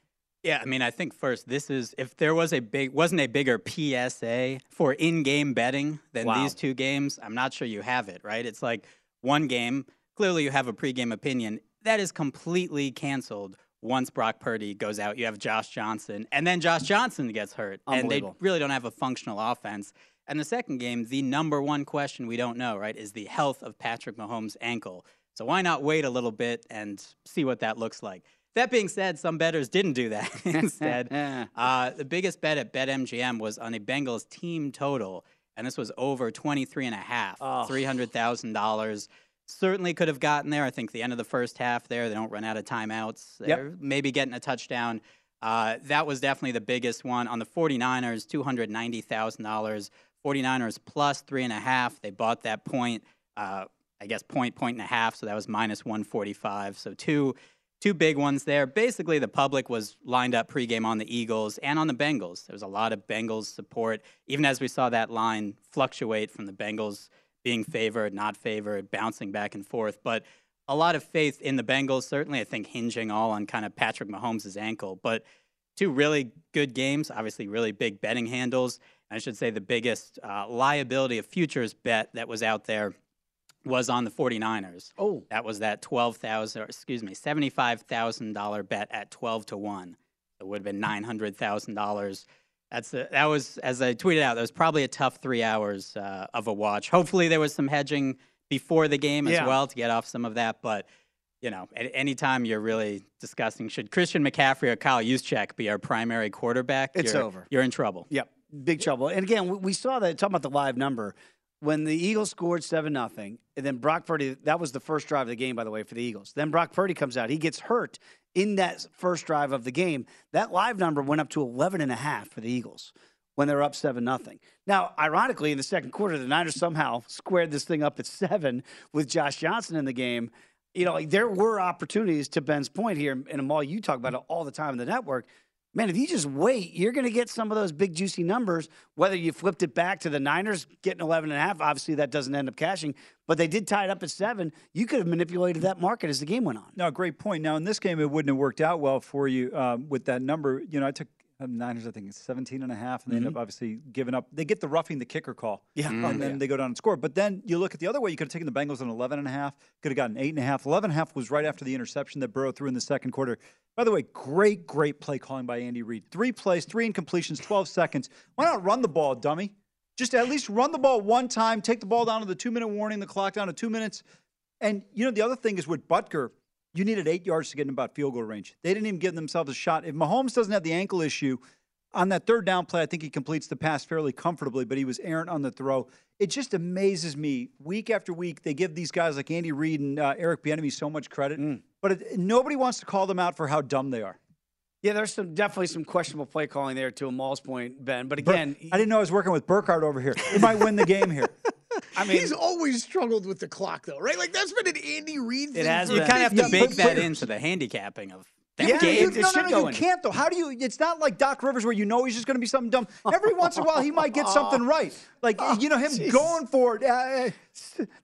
Yeah, I mean, I think first, this is if there was a big wasn't a bigger PSA for in-game betting than Wow. these two games, I'm not sure you have it. Right? It's like one game. Clearly, you have a pregame opinion. That is completely canceled once Brock Purdy goes out. You have Josh Johnson, and then Josh Johnson gets hurt, and they really don't have a functional offense. And the second game, the number one question we don't know, right, is the health of Patrick Mahomes' ankle. So why not wait a little bit and see what that looks like? That being said, some bettors didn't do that. *laughs* Instead, *laughs* uh, the biggest bet at BetMGM was on a Bengals team total, and this was over 23 and a half, $300,000. Certainly could have gotten there. I think the end of the first half there, they don't run out of timeouts. Yep. They're maybe getting a touchdown. Uh, that was definitely the biggest one. On the 49ers, $290,000. 49ers plus three and a half. They bought that point, uh, I guess point, point and a half. So that was minus 145. So two, two big ones there. Basically, the public was lined up pregame on the Eagles and on the Bengals. There was a lot of Bengals support, even as we saw that line fluctuate from the Bengals being favored, not favored, bouncing back and forth. But a lot of faith in the Bengals, certainly, I think, hinging all on kind of Patrick Mahomes' ankle. But two really good games, obviously, really big betting handles. I should say the biggest uh, liability of futures bet that was out there was on the 49ers. Oh. That was that 12,000, excuse me, $75,000 bet at 12 to 1. It would have been $900,000. That's a, that was, as I tweeted out, that was probably a tough three hours uh, of a watch. Hopefully, there was some hedging before the game as Yeah. well to get off some of that. But, you know, at any time you're really discussing should Christian McCaffrey or Kyle Juszczyk be our primary quarterback, It's you're, over. You're in trouble. Yep, big trouble. And again, we- we saw that talking about the live number when the Eagles scored seven nothing, and then Brock Purdy. That was the first drive of the game, by the way, for the Eagles. Then Brock Purdy comes out. He gets hurt in that first drive of the game. That live number went up to 11 and a half for the Eagles when they were up seven nothing. Now, ironically, in the second quarter, the Niners somehow *laughs* squared this thing up at seven with Josh Johnson in the game. You know, like there were opportunities to Ben's point here, and Amal, you talk about it all the time in the network. Man, if you just wait, you're going to get some of those big juicy numbers. Whether you flipped it back to the Niners getting 11 and a half, obviously that doesn't end up cashing, but they did tie it up at seven. You could have manipulated that market as the game went on. No, great point. Now in this game, it wouldn't have worked out well for you um, with that number. You know, I took uh, Niners. I think it's 17 and a half, and they end Mhm. up obviously giving up. They get the roughing the kicker call, Yeah. and Mm. then Yeah. they go down and score. But then you look at the other way. You could have taken the Bengals on 11 and a half. Could have gotten eight and a half. 11 and a half was right after the interception that Burrow threw in the second quarter. By the way, great, great play calling by Andy Reid. Three plays, three incompletions, 12 seconds. Why not run the ball, dummy? Just at least run the ball one time. Take the ball down to the two minute warning. The clock down to two minutes. And you know the other thing is with Butker, you needed eight yards to get in about field goal range. They didn't even give themselves a shot. If Mahomes doesn't have the ankle issue on that third down play, I think he completes the pass fairly comfortably, but he was errant on the throw. It just amazes me week after week. They give these guys like Andy Reid and uh, Eric Bieniemy so much credit, but it, nobody wants to call them out for how dumb they are. Yeah, there's some definitely some questionable play calling there to Amal's point, Ben. But Bur- again, I didn't know I was working with Burkhardt over here. He might win the game here. *laughs* I mean, he's always struggled with the clock, though, right? Like that's been an Andy Reid thing. It has for You kind of have to bake that years. into the handicapping of that Yeah, game. you, no, no, no, you can't though. How do you? It's not like Doc Rivers where you know he's just going to be something dumb. Every once in a while, he might get something *laughs* right. Like you know him jeez. going for it. Uh,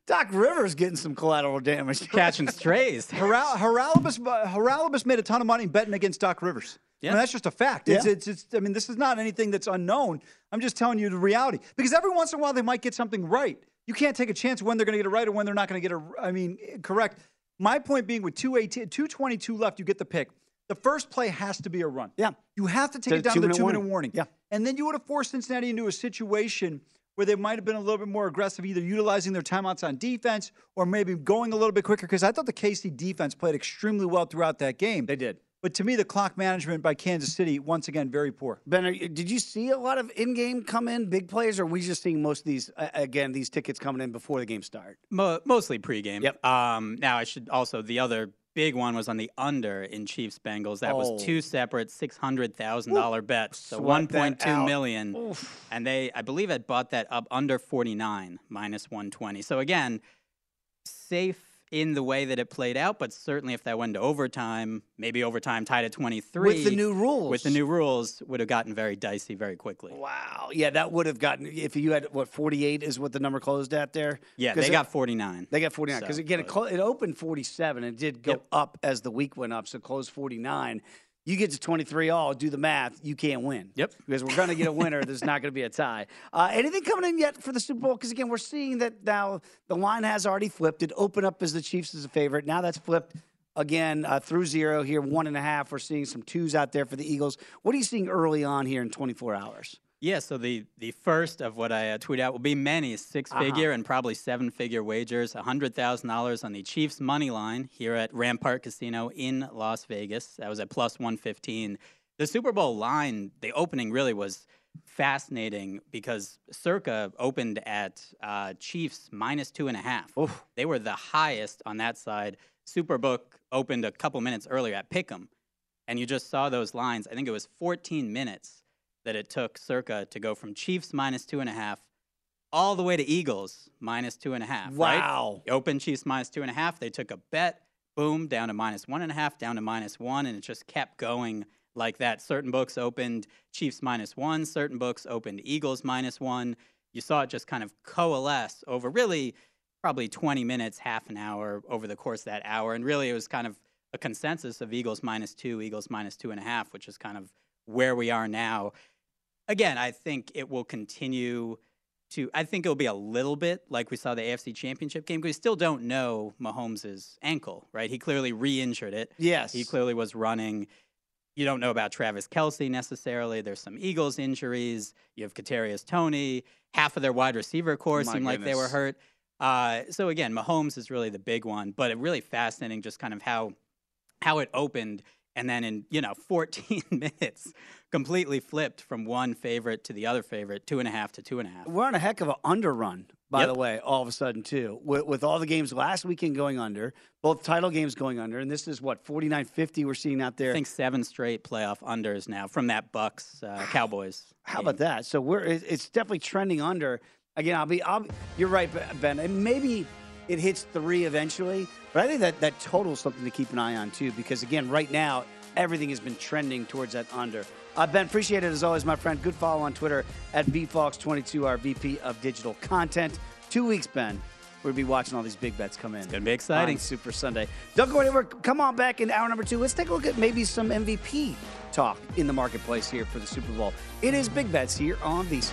Doc Rivers getting some collateral damage. Catching *laughs* strays. Haral- Haralabos, Haralabos made a ton of money betting against Doc Rivers. I mean, Yeah. that's just a fact. It's, Yeah. it's, it's, I mean, this is not anything that's unknown. I'm just telling you the reality. Because every once in a while, they might get something right. You can't take a chance when they're going to get it right or when they're not going to get it, I mean, correct. My point being with 218, 222 left, you get the pick. The first play has to be a run. Yeah. You have to take The it down to the two-minute minute warning. warning. Yeah. And then you would have forced Cincinnati into a situation where they might have been a little bit more aggressive, either utilizing their timeouts on defense or maybe going a little bit quicker. Because I thought the KC defense played extremely well throughout that game. They did. But to me, the clock management by Kansas City, once again, very poor. Ben, are you- did you see a lot of in-game come in big plays, or are we just seeing most of these uh, again these tickets coming in before the game start? Mo- mostly pregame. Yep. Um, now I should also the other big one was on the under in Chiefs Bengals. That Oh. was two separate six hundred thousand dollar bets. So one point two million, one that point two out. million, and they I believe had bought that up under forty nine minus one twenty. So again, safe in the way that it played out, but certainly if that went to overtime, maybe overtime tied at twenty three With the new rules. with the new rules would have gotten very dicey very quickly. Wow, yeah, that would have gotten if you had what forty-eight is what the number closed at there. Yeah, they it- got forty nine. They got 49 So, because again, it, clo- it opened 47 and did go Yep. up as the week went up, so closed 49. You get to 23 all, do the math, you can't win. Yep. Because we're going to get a winner. There's not going to be a tie. *laughs* Uh, anything coming in yet for the Super Bowl? Because again, we're seeing that now the line has already flipped. It opened up as the Chiefs as a favorite. Now that's flipped again uh, through zero here, one and a half. We're seeing some twos out there for the Eagles. What are you seeing early on here in 24 hours? Yeah, so the, the first of what I uh, tweet out will be many six figure Uh-huh. and probably seven figure wagers, $100,000 on the Chiefs money line here at Rampart Casino in Las Vegas. That was at plus 115. The Super Bowl line, the opening really was fascinating because Circa opened at uh, Chiefs minus two and a half. They were the highest on that side. Superbook opened a couple minutes earlier at Pick'em, and you just saw those lines. I think it was 14 minutes that it took Circa to go from Chiefs minus two and a half all the way to Eagles minus two and a half. right? Wow. Open Chiefs minus two and a half. They took a bet, boom, down to minus one and a half, down to minus one, and it just kept going like that. Certain books opened Chiefs minus one, certain books opened Eagles minus one. You saw it just kind of coalesce over really probably 20 minutes, half an hour over the course of that hour. And really, it was kind of a consensus of Eagles minus two, Eagles minus two and a half, which is kind of where we are now. Again, I think it will continue to. I think it'll be a little bit like we saw the AFC Championship game because we still don't know Mahomes' ankle, right? He clearly re-injured it. Yes. he clearly was running. You don't know about Travis Kelce necessarily. There's some Eagles injuries. You have Kadarius Toney. Half of their wide receiver corps My seemed like they were hurt. Uh, so again, Mahomes is really the big one, but it really fascinating just kind of how how it opened and then in you know *laughs* 14 minutes completely flipped from one favorite to the other favorite two and a half to two and a half We're on a heck of an under run, by Yep. the way, all of a sudden, too. With, with all the games last weekend going under, both title games going under, and this is what, 49 50 we're seeing out there. i think seven straight playoff unders now from that bucks uh, cowboys How about that? So we're it's definitely trending under. Again, I'll be, I'll be you're right, Ben. And maybe it hits three eventually, but I think that that total is something to keep an eye on too, because again, right now everything has been trending towards that under. Uh, ben, appreciate it as always, my friend. Good follow on Twitter at bfox22, our VP of digital content. Two weeks, Ben. We'll be watching all these big bets come in. It's gonna be exciting. Super Sunday. Don't go anywhere. Come on back in hour number two. Let's take a look at maybe some MVP talk in the marketplace here for the Super Bowl. It is big bets here on VSiN.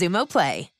Xumo Play.